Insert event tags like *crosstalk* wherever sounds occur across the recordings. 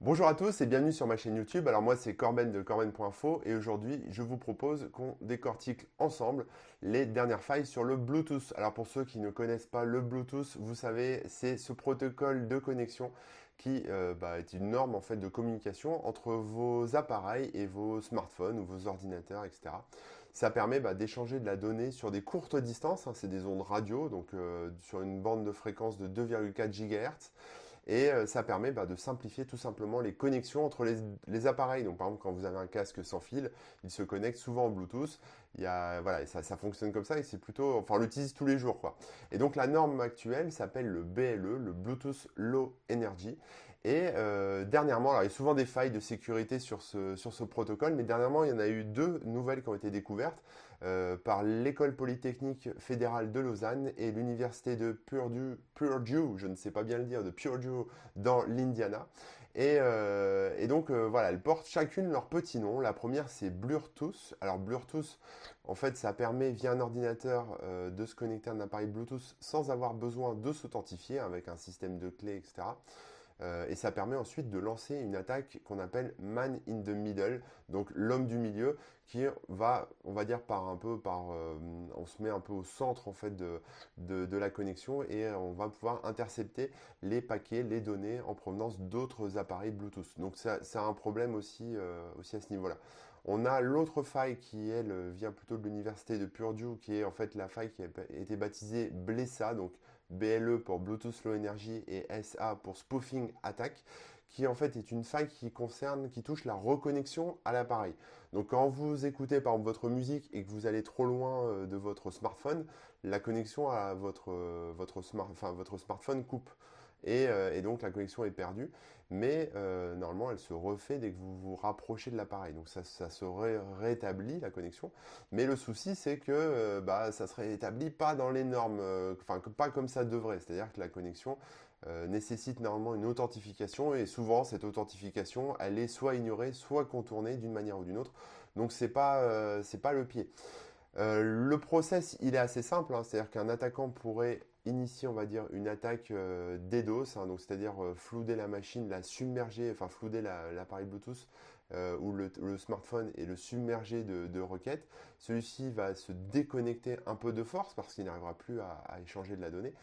Bonjour à tous et bienvenue sur ma chaîne YouTube. Alors moi c'est Corben de Corben.info et aujourd'hui je vous propose qu'on décortique ensemble les dernières failles sur le Bluetooth. Alors pour ceux qui ne connaissent pas le Bluetooth, vous savez c'est ce protocole de connexion qui euh, bah, est une norme en fait de communication entre vos appareils et vos smartphones ou vos ordinateurs, etc. Ça permet bah, d'échanger de la donnée sur des courtes distances, hein. c'est des ondes radio, donc euh, sur une bande de fréquence de 2,4 GHz. Et euh, ça permet bah, de simplifier tout simplement les connexions entre les, appareils. Donc par exemple, quand vous avez un casque sans fil, il se connecte souvent en Bluetooth. Il y a, voilà, ça, ça fonctionne comme ça et c'est plutôt, enfin, on l'utilise tous les jours, quoi. Et donc la norme actuelle s'appelle le BLE, le Bluetooth Low Energy. Et euh, dernièrement, il y a souvent des failles de sécurité sur ce, sur ce protocole, mais dernièrement, il y en a eu deux nouvelles qui ont été découvertes euh, par l'école polytechnique fédérale de Lausanne et l'université de Purdue, Purdue, je ne sais pas bien le dire, de Purdue dans l'Indiana. Et, euh, et, donc voilà, elles portent chacune leur petit nom. La première c'est Bluetooth. Alors Bluetooth, en fait, ça permet via un ordinateur de se connecter à un appareil Bluetooth sans avoir besoin de s'authentifier avec un système de clés, etc. Euh, et ça permet ensuite de lancer une attaque qu'on appelle man in the middle, donc l'homme du milieu, qui va, on va dire par un peu, par, euh, on se met un peu au centre en fait de, de, la connexion et on va pouvoir intercepter les paquets, les données en provenance d'autres appareils Bluetooth. Donc ça, a un problème aussi, euh, aussi à ce niveau-là. On a l'autre faille qui, elle, vient plutôt de l'université de Purdue, qui est en fait la faille qui a été baptisée Blessa, donc BLE pour Bluetooth Low Energy et SA pour Spoofing Attack, qui en fait est une faille qui concerne, qui touche la reconnexion à l'appareil. Donc quand vous écoutez par votre musique et que vous allez trop loin euh, de votre smartphone, la connexion à votre, euh, votre, smart, enfin, votre smartphone coupe. Euh, et, donc la connexion est perdue, mais euh, normalement elle se refait dès que vous vous rapprochez de l'appareil. Donc ça, se rétablit la connexion, mais le souci c'est que euh, bah, ça se rétablit pas dans les normes, enfin pas comme ça devrait. C'est-à-dire que la connexion nécessite normalement une authentification et souvent cette authentification elle est soit ignorée, soit contournée d'une manière ou d'une autre. Donc c'est pas c'est pas le pied. le process, il est assez simple, hein. c'est-à-dire qu'un attaquant pourrait initier, on va dire, une attaque euh, DDoS, hein, c'est-à-dire euh, flouder la machine, la submerger, enfin flouder l'appareil Bluetooth euh, ou le, smartphone et le submerger de, requêtes. Celui-ci va se déconnecter un peu de force parce qu'il n'arrivera plus à, échanger de la donnée.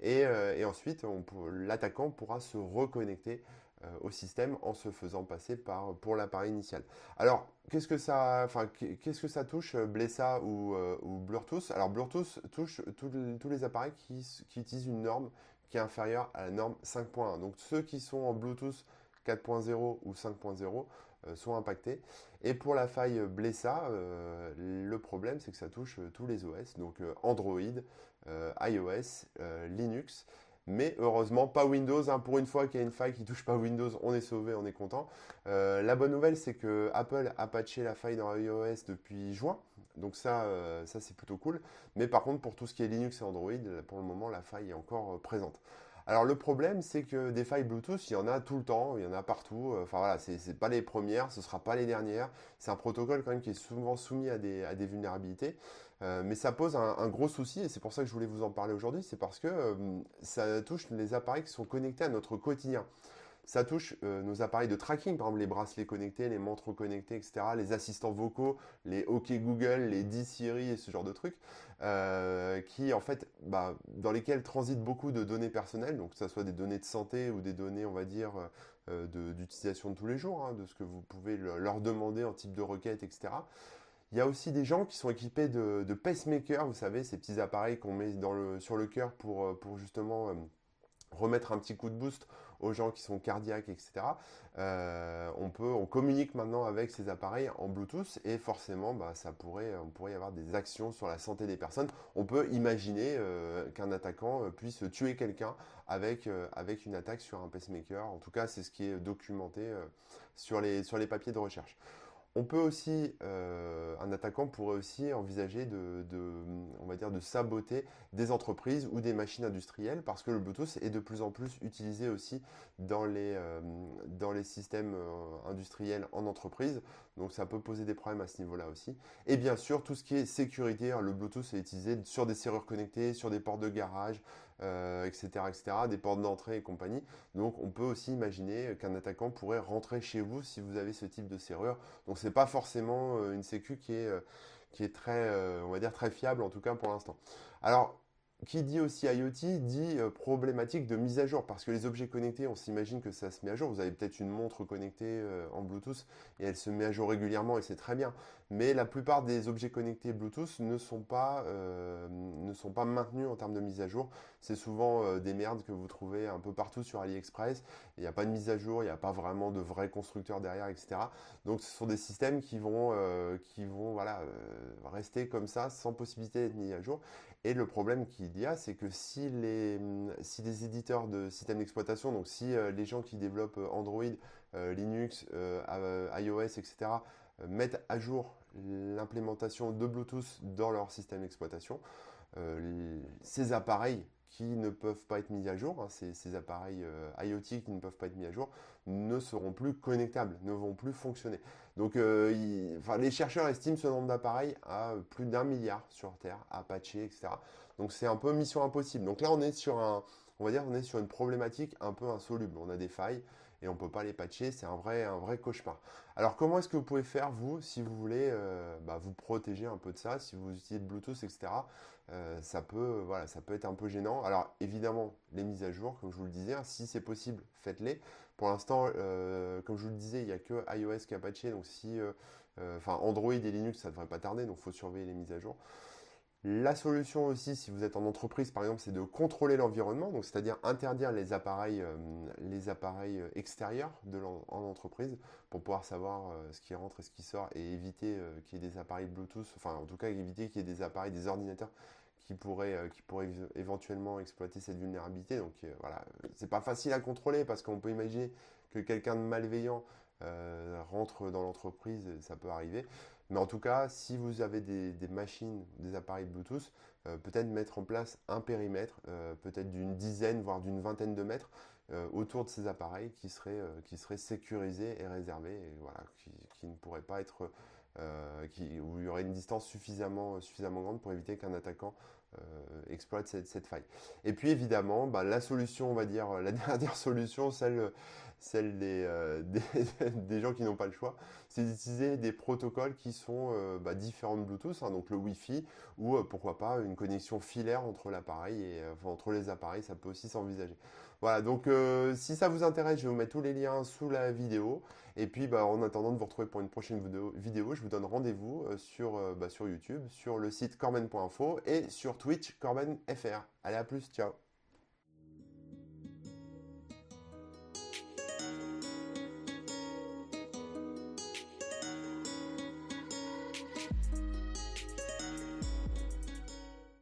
Et, ensuite, l'attaquant pourra se reconnecter euh, au système en se faisant passer par, pour l'appareil initial. Alors, qu'est-ce que ça, enfin, qu'est-ce que ça touche, euh, Blessa ou, euh, Bluetooth Alors, Bluetooth touche tous les appareils qui, qui, utilisent une norme qui est inférieure à la norme 5.1. Donc, ceux qui sont en Bluetooth 4.0 ou 5.0 sont impactés. Et pour la faille Blessa, le problème, c'est que ça touche tous les OS, donc Android, iOS, Linux. Mais heureusement, pas Windows. Hein. Pour une fois qu'il y a une faille qui touche pas Windows, on est sauvé, on est content. Euh, la bonne nouvelle, c'est que Apple a patché la faille dans iOS depuis juin. Donc ça, euh, c'est plutôt cool. Mais par contre, pour tout ce qui est Linux et Android, pour le moment, la faille est encore euh, présente. Alors le problème, c'est que des failles Bluetooth, il y en a tout le temps, il y en a partout. Enfin voilà, c'est pas les premières, ce sera pas les dernières. C'est un protocole quand même qui est souvent soumis à des, à des vulnérabilités. Euh, mais ça pose un, gros souci et c'est pour ça que je voulais vous en parler aujourd'hui. C'est parce que euh, ça touche les appareils qui sont connectés à notre quotidien. Ça touche euh, nos appareils de tracking, par exemple les bracelets connectés, les montres connectées, etc., les assistants vocaux, les OK Google, les D Siri et ce genre de trucs, qui en fait, bah, dans lesquels transitent beaucoup de données personnelles, donc que ce soit des données de santé ou des données, on va dire, d'utilisation de, tous les jours, hein, de ce que vous pouvez leur demander en type de requête, etc. Il y a aussi des gens qui sont équipés de, pacemakers, vous savez, ces petits appareils qu'on met sur le cœur pour, euh, justement euh, remettre un petit coup de boost gens qui sont cardiaques, etc. Euh, on peut, on communique maintenant avec ces appareils en Bluetooth et forcément, bah, ça pourrait, on pourrait y avoir des actions sur la santé des personnes. On peut imaginer qu'un attaquant puisse tuer quelqu'un avec avec une attaque sur un pacemaker. En tout cas, c'est ce qui est documenté sur les sur les papiers de recherche. On peut aussi, euh, un attaquant pourrait aussi envisager de, saboter des entreprises ou des machines industrielles parce que le Bluetooth est de plus en plus utilisé aussi dans les, euh, systèmes euh, industriels en entreprise. Donc ça peut poser des problèmes à ce niveau-là aussi. Et bien sûr, tout ce qui est sécurité, hein, le Bluetooth est utilisé sur des serrures connectées, sur des portes de garage, etc., etc., des portes d'entrée et compagnie. Donc on peut aussi imaginer qu'un attaquant pourrait rentrer chez vous si vous avez ce type de serrure. Donc c'est pas forcément une sécu qui est qui est très, on va dire très fiable en tout cas pour l'instant. Alors qui dit aussi IoT dit euh, problématique de mise à jour parce que les objets connectés, on s'imagine que ça se met à jour. Vous avez peut-être une montre connectée euh, en Bluetooth et elle se met à jour régulièrement et c'est très bien. Mais la plupart des objets connectés Bluetooth ne sont pas, euh, ne sont pas maintenus en termes de mise à jour. C'est souvent des merdes que vous trouvez un peu partout sur AliExpress. Il n'y a pas de mise à jour, il n'y a pas vraiment de vrais constructeurs derrière, etc. Donc ce sont des systèmes qui vont, qui vont voilà, rester comme ça sans possibilité d'être mis à jour. Et le problème qu'il y a, c'est que si les, si les éditeurs de systèmes d'exploitation, donc si euh, les gens qui développent euh, Android, euh, Linux, iOS, etc., mettent à jour l'implémentation de Bluetooth dans leur système d'exploitation, ces appareils qui ne peuvent pas être mis à jour, hein, ces, appareils IoT qui ne peuvent pas être mis à jour, ne seront plus connectables, ne vont plus fonctionner. Donc euh, les chercheurs estiment ce nombre d'appareils à plus d'un milliard sur Terre, à patcher, etc. Donc c'est un peu mission impossible. Donc là on est sur un, on va dire, on est sur une problématique un peu insoluble. On a des failles et on ne peut pas les patcher, c'est un vrai, un vrai cauchemar. Alors comment est-ce que vous pouvez faire, vous, si vous voulez euh, bah, vous protéger un peu de ça, si vous utilisez Bluetooth, etc. Euh, ça, peut, voilà, ça peut être un peu gênant. Alors évidemment, les mises à jour, comme je vous le disais, hein, si c'est possible, faites-les. Pour l'instant, euh, comme je vous le disais, il n'y a que iOS qui a patché, donc si, enfin Android et Linux, ça ne devrait pas tarder, donc il faut surveiller les mises à jour. La solution aussi, si vous êtes en entreprise par exemple, c'est de contrôler l'environnement, donc c'est-à-dire interdire les appareils, euh, les appareils euh, extérieurs de en entreprise pour pouvoir savoir euh, ce qui rentre et ce qui sort et éviter qu'il y ait des appareils Bluetooth, enfin en tout cas éviter qu'il y ait des appareils, des ordinateurs qui pourraient, qui pourraient éventuellement exploiter cette vulnérabilité. Donc voilà, c'est pas facile à contrôler parce qu'on peut imaginer que quelqu'un de malveillant rentre dans l'entreprise, ça peut arriver. Mais en tout cas, si vous avez des, machines, des appareils Bluetooth, euh, peut-être mettre en place un périmètre, euh, peut-être d'une dizaine, voire d'une vingtaine de mètres euh, autour de ces appareils qui seraient, sécurisés et réservés, et voilà, qui, ne pourraient pas être, qui, où il y aurait une distance suffisamment, suffisamment grande pour éviter qu'un attaquant exploite cette, faille. Et puis évidemment, bah, la solution, on va dire, la *laughs* dernière solution, celle celle euh, *laughs* des, des, gens qui n'ont pas le choix, c'est d'utiliser des protocoles qui sont euh, bah, différents de Bluetooth, hein, donc le Wi-Fi, ou euh, pourquoi pas une connexion filaire entre l'appareil et entre les appareils, ça peut aussi s'envisager. Voilà, donc si ça vous intéresse, je vais vous mettre tous les liens sous la vidéo. Et puis bah, en attendant de vous retrouver pour une prochaine vidéo, je vous donne rendez-vous sur, bah, sur YouTube, sur le site corben.info et sur Twitch corbenfr. Allez à plus, ciao